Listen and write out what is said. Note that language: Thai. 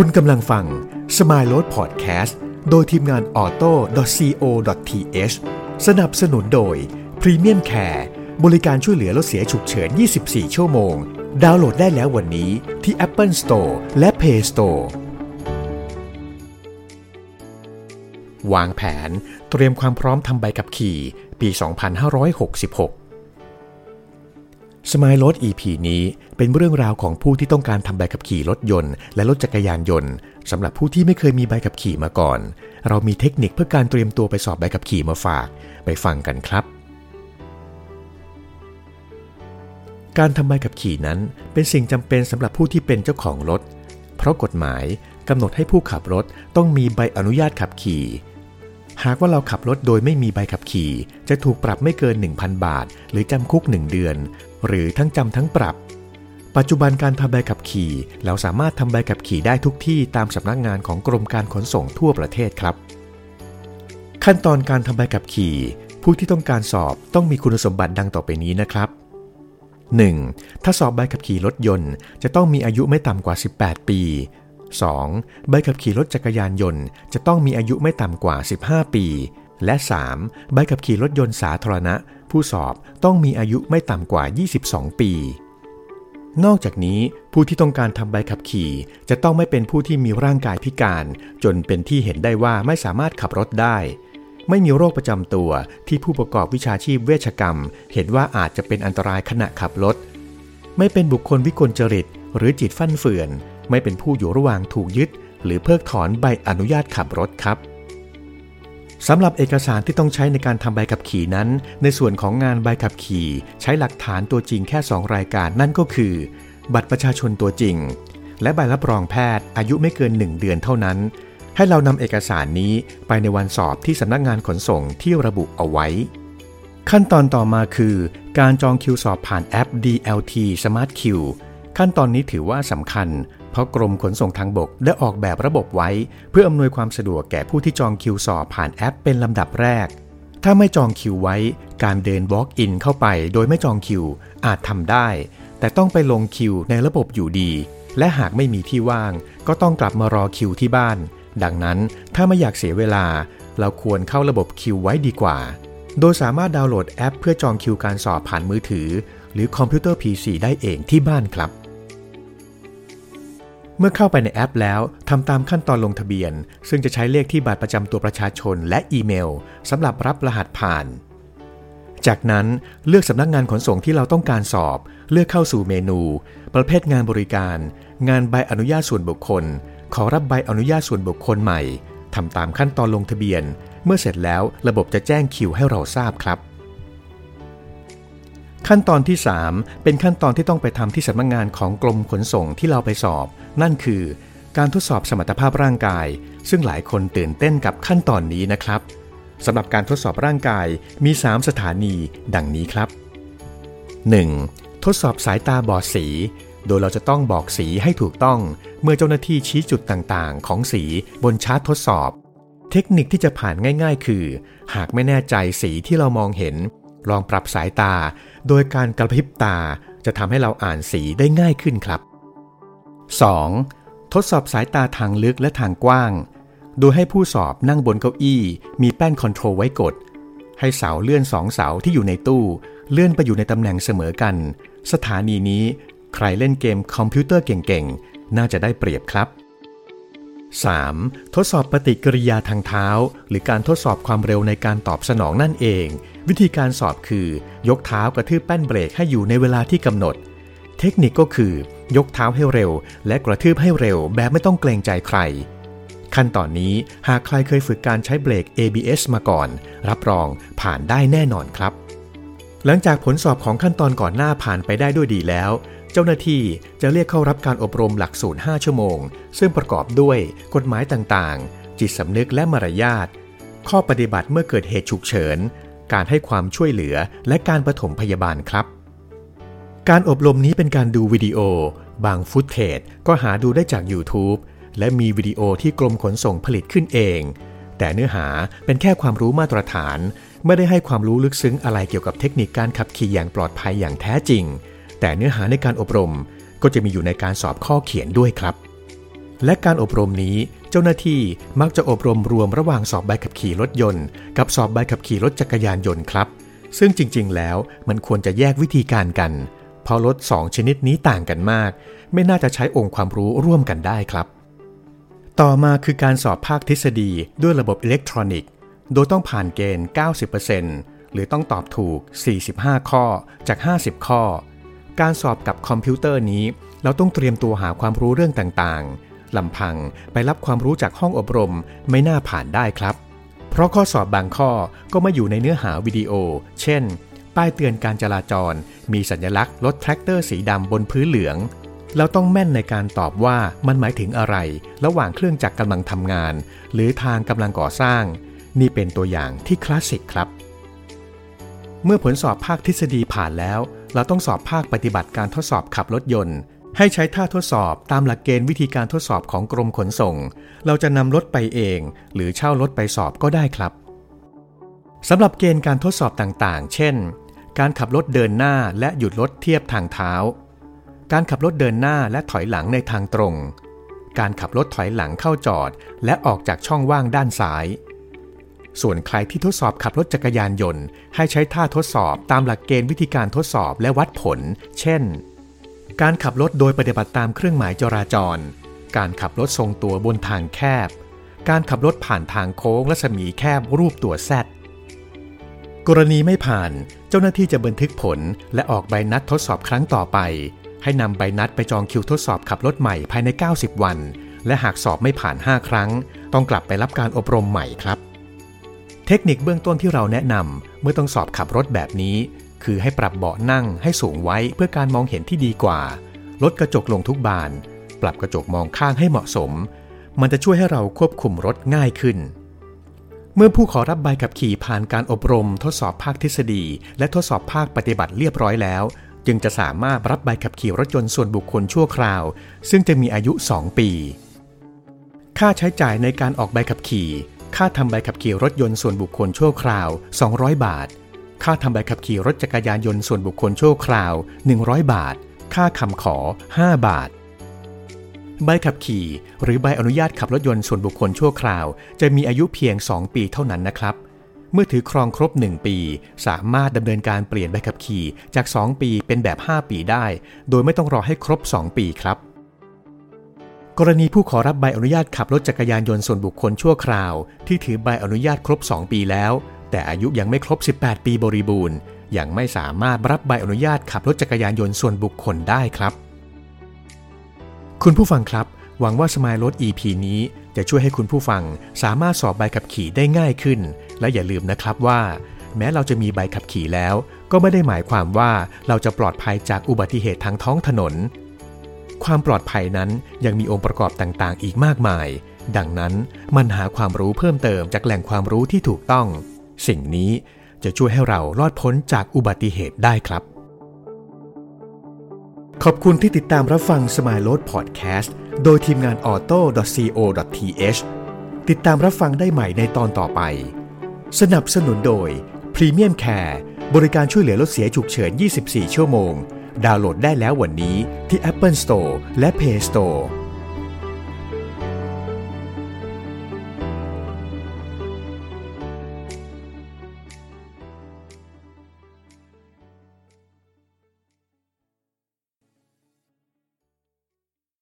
คุณกำลังฟัง Smile Road Podcast โดยทีมงาน auto.co.th สนับสนุนโดย Premium Care บริการช่วยเหลือรถเสียฉุกเฉิน 24 ชั่วโมง ดาวน์โหลดได้แล้ววันนี้ที่ Apple Store และ Play Store วางแผนเตรียมความพร้อมทำใบขับขี่ ปี 2566 สมายรถ EP นี้เป็นเรื่องราวของผู้ที่ต้องการทำใบขับขี่รถยนต์ และรถจักรยานยนต์สำหรับผู้ที่ไม่เคยมีใบขับขี่มาก่อน เรามีเทคนิคเพื่อการเตรียมตัวไปสอบใบขับขี่มาฝากไปฟังกันครับ การทำใบขับขี่นั้นเป็นสิ่งจำเป็นสำหรับผู้ที่เป็นเจ้าของรถ เพราะกฎหมายกำหนดให้ผู้ขับรถต้องมีใบอนุญาตขับขี่ หากว่าเราขับรถโดยไม่มีใบขับขี่ จะถูกปรับไม่เกิน 1,000 บาท หรือจำคุก 1 เดือน หรือทั้งจำทั้งปรับ ปัจจุบันการทำใบขับขี่ เราสามารถทำใบขับขี่ได้ทุกที่ตามสำนักงานของกรมการขนส่งทั่วประเทศครับ ขั้นตอนการทำใบขับขี่ ผู้ที่ต้องการสอบต้องมีคุณสมบัติดังต่อไปนี้นะครับ 1. ถ้าสอบใบขับขี่รถยนต์ จะต้องมีอายุไม่ต่ำกว่า 18 ปี 2. ใบขับขี่รถจักรยานยนต์จะต้องมีอายุไม่ต่ำกว่า 15 ปี และ 3. ใบขับขี่รถยนต์สาธารณะ ผู้สอบต้องมีอายุไม่ต่ำกว่า 22 ปี นอกจากนี้ผู้ที่ต้องการทำใบขับขี่ จะต้องไม่เป็นผู้ที่มีร่างกายพิการ จนเป็นที่เห็นได้ว่าไม่สามารถขับรถได้ ไม่มีโรคประจำตัวที่ผู้ประกอบวิชาชีพเวชกรรม เห็นว่าอาจจะเป็นอันตรายขณะขับรถ ไม่เป็นบุคคลวิกลจริต หรือจิตฟั่นเฟือน ไม่เป็นผู้อยู่ระหว่างถูกยึด หรือเพิกถอนใบอนุญาตขับรถครับสำหรับเอกสารที่ต้องใช้ในการทำใบขับขี่นั้น ในส่วนของงานใบขับขี่ ใช้หลักฐานตัวจริงแค่ 2 รายการนั่นก็คือ บัตรประชาชนตัวจริง และใบรับรองแพทย์อายุไม่เกิน 1 เดือนเท่านั้น ให้เรานำเอกสารนี้ไปในวันสอบที่สำนักงานขนส่งที่ระบุเอาไว้ ขั้นตอนต่อมาคือ การจองคิวสอบผ่านแอป DLT Smart Q ขั้นตอนนี้ถือว่าสำคัญ เพราะกรมขนส่งทางบกได้ออกแบบระบบไว้ เพื่ออำนวยความสะดวกแก่ผู้ที่จองคิวสอบผ่านแอปเป็นลำดับแรก ถ้าไม่จองคิวไว้ การเดิน Walk in เข้าไป โดยไม่จองคิวอาจทำได้ แต่ต้องไปลงคิวในระบบอยู่ดี และหากไม่มีที่ว่าง ก็ต้องกลับมารอคิวที่บ้าน ดังนั้นถ้าไม่อยากเสียเวลา เราควรเข้าระบบคิวไว้ดีกว่า โดยสามารถดาวน์โหลดแอป เพื่อจองคิวการสอบผ่านมือถือ หรือคอมพิวเตอร์ PC ได้เองที่บ้านครับ เมื่อเข้าไปในแอปแล้วทำตามขั้นตอนลงทะเบียน ซึ่งจะใช้เลขที่บัตรประจำตัวประชาชนและอีเมลสำหรับรับรหัสผ่าน จากนั้นเลือกสำนักงานขนส่งที่เราต้องการสอบ เลือกเข้าสู่เมนู ประเภทงานบริการ งานใบอนุญาตส่วนบุคคล ขอรับใบอนุญาตส่วนบุคคลใหม่ทำตามขั้นตอนลงทะเบียน เมื่อเสร็จแล้วระบบจะแจ้งคิวให้เราทราบครับ ขั้นตอนที่ 3 เป็นขั้นตอนที่ต้องไปทำที่สำนักงงานของกรมขนส่งที่เราไปสอบ นั่นคือ การทดสอบสมรรถภาพร่างกาย ซึ่งหลายคนตื่นเต้นกับขั้นตอนนี้นะครับสำหรับการทดสอบร่างกายมี 3 สถานี ดังนี้ครับ 1. ทดสอบสายตาบอดสี โดยเราจะต้องบอกสีให้ถูกต้อง เมื่อเจ้าหน้าที่ชี้จุดต่างๆ ของสีบนชาร์ตทดสอบ เทคนิคที่จะผ่านง่าย ๆ คือ หากไม่แน่ใจสีที่เรามองเห็น ลองปรับสายตา โดยการกระพริบตาจะทำให้เราอ่านสีได้ง่ายขึ้นครับ 2. ทดสอบสายตาทางลึกและทางกว้าง โดยให้ผู้สอบนั่งบนเก้าอี้ มีแป้นคอนโทรลไว้กด ให้เสาเลื่อนสองเสาที่อยู่ในตู้ เลื่อนไปอยู่ในตำแหน่งเสมอกัน สถานีนี้ใครเล่นเกมคอมพิวเตอร์เก่งๆ น่าจะได้เปรียบครับ 3. ทดสอบปฏิกิริยาทางเท้า หรือการทดสอบความเร็วในการตอบสนองนั่นเอง วิธีการสอบคือ ยกเท้ากระทืบแป้นเบรกให้อยู่ในเวลาที่กำหนด เทคนิคก็คือ ยกเท้าให้เร็ว และกระทืบให้เร็วแบบไม่ต้องเกรงใจใคร ขั้นตอนนี้หากใครเคยฝึกการใช้เบรก ABS มาก่อน รับรองผ่านได้แน่นอนครับ หลังจากผลสอบของขั้นตอนก่อนหน้าผ่านไปได้ด้วยดีแล้ว เจ้าหน้าที่จะเรียกเข้ารับการอบรมหลักสูตร 5 ชั่วโมง ซึ่งประกอบด้วยกฎหมายต่างๆ จิตสำนึกและมารยาท ข้อปฏิบัติเมื่อเกิดเหตุฉุกเฉิน การให้ความช่วยเหลือและการปฐมพยาบาลครับ การอบรมนี้เป็นการดูวิดีโอ บางฟุตเทจก็หาดูได้จาก YouTube และมีวิดีโอที่กรมขนส่งผลิตขึ้นเอง แต่เนื้อหาเป็นแค่ความรู้มาตรฐาน ไม่ได้ให้ความรู้ลึกซึ้งอะไรเกี่ยวกับเทคนิคการขับขี่อย่างปลอดภัยอย่างแท้จริง แต่เนื้อหาในการอบรมก็จะมีอยู่ในการสอบข้อเขียนด้วยครับ และการอบรมนี้เจ้าหน้าที่มักจะอบรมรวมระหว่างสอบใบขับขี่รถยนต์ กับสอบใบขับขี่รถจักรยานยนต์ครับ ซึ่งจริง ๆ แล้วมันควรจะแยกวิธีการกัน เพราะรถ 2 ชนิดนี้ต่างกันมาก ไม่น่าจะใช้องค์ความรู้ร่วมกันได้ครับ ต่อมาคือการสอบภาคทฤษฎีด้วยระบบอิเล็กทรอนิกส์ โดยต้องผ่านเกณฑ์ 90%หรือต้องตอบถูก 45 ข้อจาก 50 ข้อ การสอบกับคอมพิวเตอร์นี้ เราต้องเตรียมตัวหาความรู้เรื่องต่างๆลำพังไปรับความรู้จากห้องอบรมไม่น่าผ่านได้ครับ เพราะข้อสอบบางข้อก็ไม่อยู่ในเนื้อหาวิดีโอ เช่น ป้ายเตือนการจราจร มีสัญลักษณ์รถแทรกเตอร์สีดำบนพื้นเหลือง เราต้องแม่นในการตอบว่ามันหมายถึงอะไร ระหว่างเครื่องจักรกำลังทำงาน หรือทางกำลังก่อสร้าง นี่เป็นตัวอย่างที่คลาสสิกครับ เมื่อผลสอบภาคทฤษฎีผ่านแล้ว เราต้องสอบภาคปฏิบัติการทดสอบขับรถยนต์ ให้ใช้ท่าทดสอบตามหลักเกณฑ์วิธีการทดสอบของกรมขนส่ง เราจะนำรถไปเอง หรือเช่ารถไปสอบก็ได้ครับสำหรับเกณฑ์การทดสอบต่างๆ เช่น การขับรถเดินหน้าและหยุดรถเทียบทางเท้า การขับรถเดินหน้าและถอยหลังในทางตรง การขับรถถอยหลังเข้าจอด และออกจากช่องว่างด้านซ้าย ส่วนใครที่ทดสอบขับรถจักรยานยนต์ ให้ใช้ท่าทดสอบตามหลักเกณฑ์วิธีการทดสอบและวัดผล เช่น การขับรถโดยปฏิบัติตามเครื่องหมายจราจร การขับรถทรงตัวบนทางแคบ การขับรถผ่านทางโค้งรัศมีแคบรูปตัวแซดกรณีไม่ผ่าน เจ้าหน้าที่จะบันทึกผลและออกใบนัดทดสอบครั้งต่อไป ให้นำใบนัดไปจองคิวทดสอบขับรถใหม่ภายใน 90 วัน และหากสอบไม่ผ่าน 5 ครั้ง ต้องกลับไปรับการอบรมใหม่ครับ เทคนิคเบื้องต้นที่เราแนะนำเมื่อต้องสอบขับรถแบบนี้ คือให้ปรับเบาะนั่งให้สูงไว้เพื่อการมองเห็นที่ดีกว่า ลดกระจกลงทุกบาน ปรับกระจกมองข้างให้เหมาะสม มันจะช่วยให้เราควบคุมรถง่ายขึ้น เมื่อผู้ขอรับใบขับขี่ผ่านการอบรม ทดสอบภาคทฤษฎี และทดสอบภาคปฏิบัติเรียบร้อยแล้ว จึงจะสามารถรับใบขับขี่รถยนต์ส่วนบุคคลชั่วคราว ซึ่งจะมีอายุ 2 ปี ค่าใช้จ่ายในการออกใบขับขี่ ค่าทำใบขับขี่รถยนต์ส่วนบุคคลชั่วคราว 200 บาท ค่าทำใบขับขี่รถจักรยานยนต์ส่วนบุคคลชั่วคราว 100 บาท ค่าคำขอ 5 บาท ใบขับขี่ หรือใบอนุญาตขับรถยนต์ส่วนบุคคลชั่วคราว จะมีอายุเพียง 2 ปีเท่านั้นนะครับ เมื่อถือครองครบ 1 ปี สามารถดำเนินการเปลี่ยนใบขับขี่จาก 2 ปีเป็นแบบ 5 ปีได้ โดยไม่ต้องรอให้ครบ 2 ปีครับ กรณีผู้ขอรับใบอนุญาตขับรถจักรยานยนต์ส่วนบุคคลชั่วคราว ที่ถือใบอนุญาตครบ 2 ปีแล้ว แต่อายุยังไม่ครบ 18 ปีบริบูรณ์ยังไม่สามารถรับใบอนุญาตขับรถจักรยานยนต์ส่วนบุคคลได้ครับ คุณผู้ฟังครับ หวังว่าสมายรถ EP นี้จะช่วยให้คุณผู้ฟังสามารถสอบใบขับขี่ได้ง่ายขึ้น และอย่าลืมนะครับว่า แม้เราจะมีใบขับขี่แล้ว ก็ไม่ได้หมายความว่าเราจะปลอดภัยจากอุบัติเหตุทางท้องถนน ความปลอดภัยนั้นยังมีองค์ประกอบต่างๆ อีกมากมาย ดังนั้นมันหาความรู้เพิ่มเติมจากแหล่งความรู้ที่ถูกต้อง สิ่งนี้จะช่วยให้เรารอดพ้นจากอุบัติเหตุได้ครับ ขอบคุณที่ติดตามรับฟัง Smile Road Podcast โดยทีมงาน auto.co.th ติดตามรับฟังได้ใหม่ในตอนต่อไป สนับสนุนโดย Premium Care บริการช่วยเหลือรถเสียฉุกเฉิน 24 ชั่วโมง ดาวน์โหลดได้แล้ววันนี้ที่ Apple Store และ Play Store